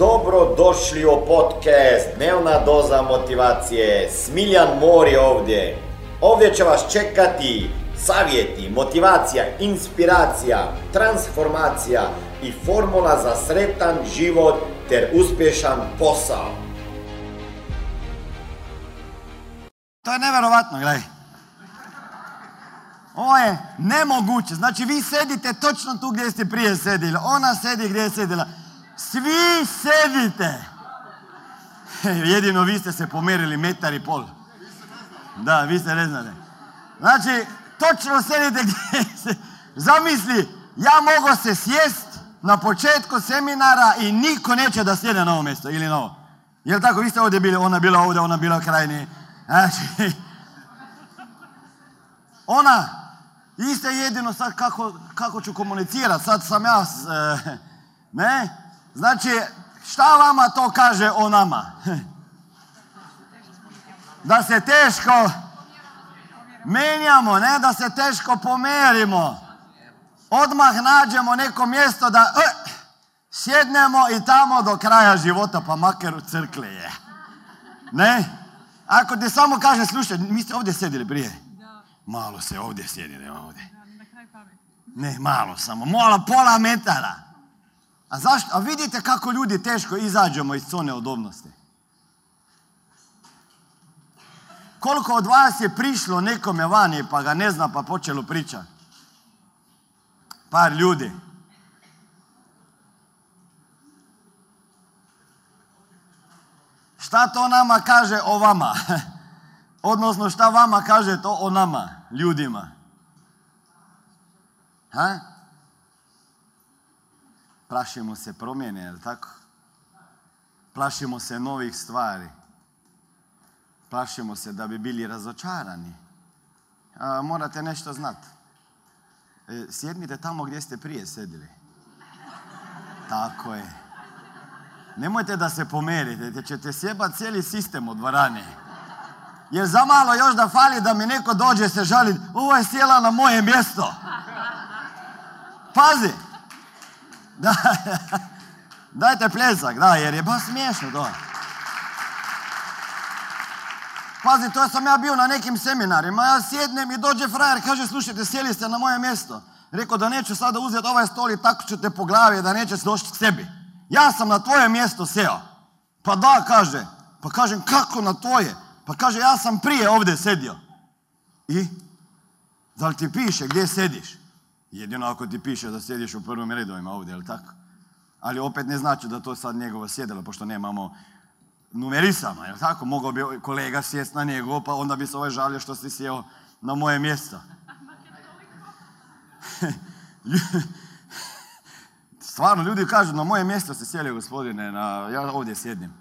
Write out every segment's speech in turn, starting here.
Dobro došli u podcast Dnevna doza motivacije. Smiljan Mor je ovdje. Ovdje će vas čekati savjeti, motivacija, inspiracija, transformacija i formula za sretan život ter uspješan posao. To je nevjerovatno, gledaj. Ovo je nemoguće. Znači vi sedite točno tu gdje ste prije sedili. Ona sedi gdje je sedila. Svi sedite. Jedino vi ste se pomerili metar i pol. Da, vi ste ne znate. Znači, točno sedite gdje se... Zamisli, ja mogu se sjest na početku seminara i niko neće da sjede na ovo mjesto ili na ovo. Jel tako? Vi ste ovdje bili, ona bila ovdje, ona bila krajnije. Znači, ona, iste jedino sad kako, kako ću komunicirati, sad sam ja, e, ne? Znači, šta vama to kaže o nama? Da se teško menjamo, ne? Da se teško pomerimo. Odmah nađemo neko mjesto da e, sjednemo i tamo do kraja života, pa makar u crkli je. Ne? Ako ti samo kaže, slušaj, mi ste ovdje sjedili prije. Malo se ovdje sjedi, nema ovdje. Ne, malo samo, mola pola metara. A zašto? A vidite kako ljudi teško izađemo iz zone udobnosti. Koliko od vas je prišlo nekome vani pa ga ne zna pa počelo pričati? Par ljudi. Šta to nama kaže o vama? Odnosno šta vama kaže to o nama, ljudima? Ha? Plašimo se promjene, jel tako? Plašimo se novih stvari. Plašimo se da bi bili razočarani. A, morate nešto znati. E, sjednite tamo gdje ste prije sedili. Tako je. Nemojte da se pomerite, jer ćete sjebati cijeli sistem u dvorani. Jer za malo još da fali da mi neko dođe se žali, ovo je sjela na moje mjesto. Pazi. Da, dajte pljesak, da, jer je baš smiješno to. Pazi, to sam ja bio na nekim seminarima, ja sjednem i dođe frajer, kaže, slušajte, sjeli ste na moje mjesto. Rekao da neću sada uzeti ovaj stol i tako ću te po glavi, da neće doći k sebi. Ja sam na tvoje mjesto seo. Pa da, kaže. Pa kažem, kako na tvoje? Pa kaže, ja sam prije ovdje sedio. I? Da li ti piše gdje sediš? Jedino ako ti piše da sjediš u prvim redovima ovdje, jel tako? Ali opet ne znači da to sad njegovo sjedilo, pošto nemamo numerisama, jel tako? Mogao bi kolega sjest na njegov, pa onda bi se ovaj žalio što si sjeo na moje mjesto. Stvarno, ljudi kažu, na moje mjesto se sjeli, gospodine, na, ja ovdje sjedim.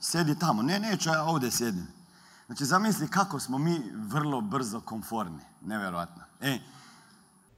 Sjedi tamo. Ne, neću, ja ovdje sjedim. Znači, zamisli kako smo mi vrlo brzo konforni. Nevjerojatno. E,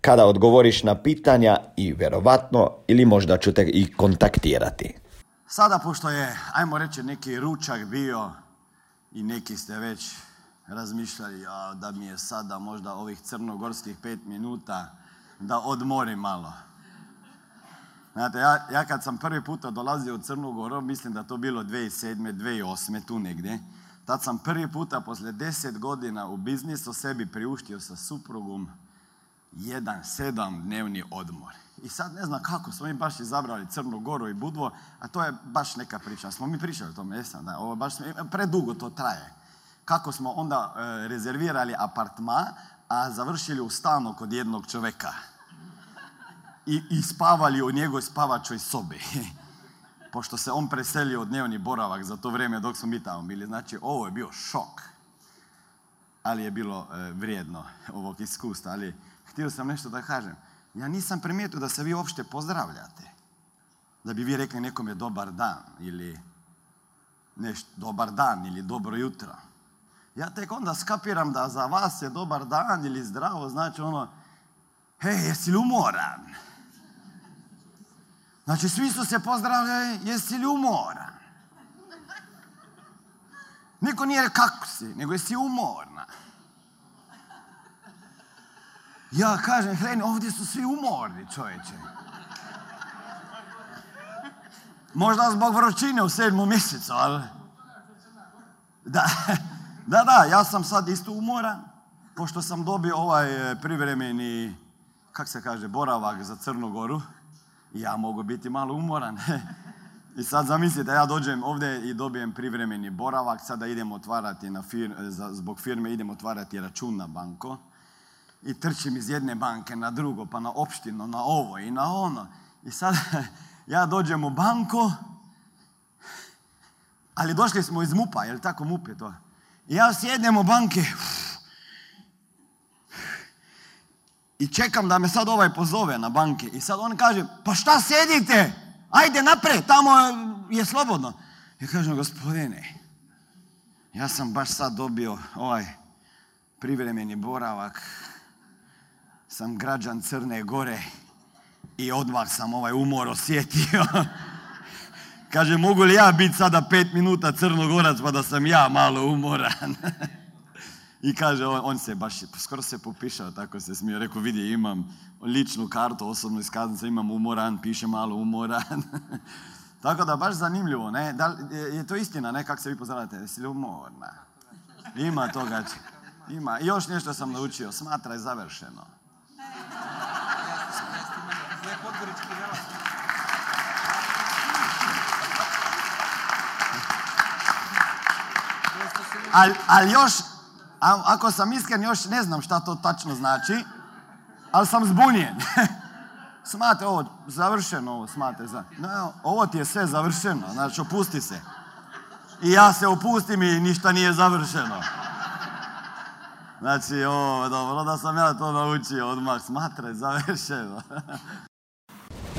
kada odgovoriš na pitanja i vjerovatno ili možda ću te i kontaktirati. Sada, pošto je, ajmo reći, neki ručak bio i neki ste već razmišljali a, da mi je sada možda ovih crnogorskih pet minuta da odmorim malo. Znate, ja, ja kad sam prvi puta dolazio u Crnu Goru, mislim da to bilo 2007. 2008. tu negdje, tad sam prvi puta poslije deset godina u biznisu sebi priuštio sa suprugom jedan sedam dnevni odmor. I sad ne znam kako smo mi baš izabrali Crnu Goru i Budvo, a to je baš neka priča. Smo mi pričali o tome, jesam, da, ovo baš, predugo to traje. Kako smo onda e, rezervirali apartma, a završili u stanu kod jednog čovjeka. I, I spavali u njegovoj spavačoj sobi. Pošto se on preselio od dnevni boravak za to vrijeme dok smo mi tamo bili. Znači, ovo je bio šok. Ali je bilo e, vrijedno ovog iskustva. Ali htio sam nešto da kažem. Ja nisam primijetio da se vi uopšte pozdravljate. Da bi vi rekli nekome dobar dan ili nešto, dobar dan ili dobro jutro. Ja tek onda skapiram da za vas je dobar dan ili zdravo, znači ono, hej, jesi li umoran? Znači, svi su se pozdravljali, jesi li umoran? Niko nije kako si, nego jesi umorna. Ja kažem, Hreni, ovdje su svi umorni, čovječe. Možda zbog vrućine u sedmom mjesecu, ali... Da, da, da, ja sam sad isto umoran, pošto sam dobio ovaj e, privremeni, kak se kaže, boravak za Crnu Goru. Ja mogu biti malo umoran. I sad zamislite, ja dođem ovdje i dobijem privremeni boravak, sada idem otvarati na fir, zbog firme idem otvarati račun na banko i trčim iz jedne banke na drugo, pa na opštinu, na ovo i na ono. I sad ja dođem u banku, ali došli smo iz MUPA, je li tako MUP je to? I ja sjednem u banke i čekam da me sad ovaj pozove na banke. I sad on kaže, pa šta sjedite? Ajde napred, tamo je slobodno. Ja kažem, gospodine, ja sam baš sad dobio ovaj privremeni boravak sam građan Crne Gore i odmah sam ovaj umor osjetio. Kaže, mogu li ja biti sada pet minuta crnogorac pa da sam ja malo umoran? I kaže, on, se baš, skoro se popišao, tako se smio. Rekao, vidi, imam ličnu kartu, osobnu iskaznicu, imam umoran, piše malo umoran. tako da, baš zanimljivo, ne? Da, je to istina, ne? Kako se vi pozdravljate? Jesi li umorna? Ima toga. Ima. I još nešto sam naučio. Smatraj završeno. Ali al još, ako sam iskren, još ne znam šta to tačno znači, ali sam zbunjen. smate ovo, završeno ovo, smate. Za... No, ovo ti je sve završeno, znači opusti se. I ja se opustim i ništa nije završeno. Znači, ovo, dobro da sam ja to naučio odmah, smatraj, završeno.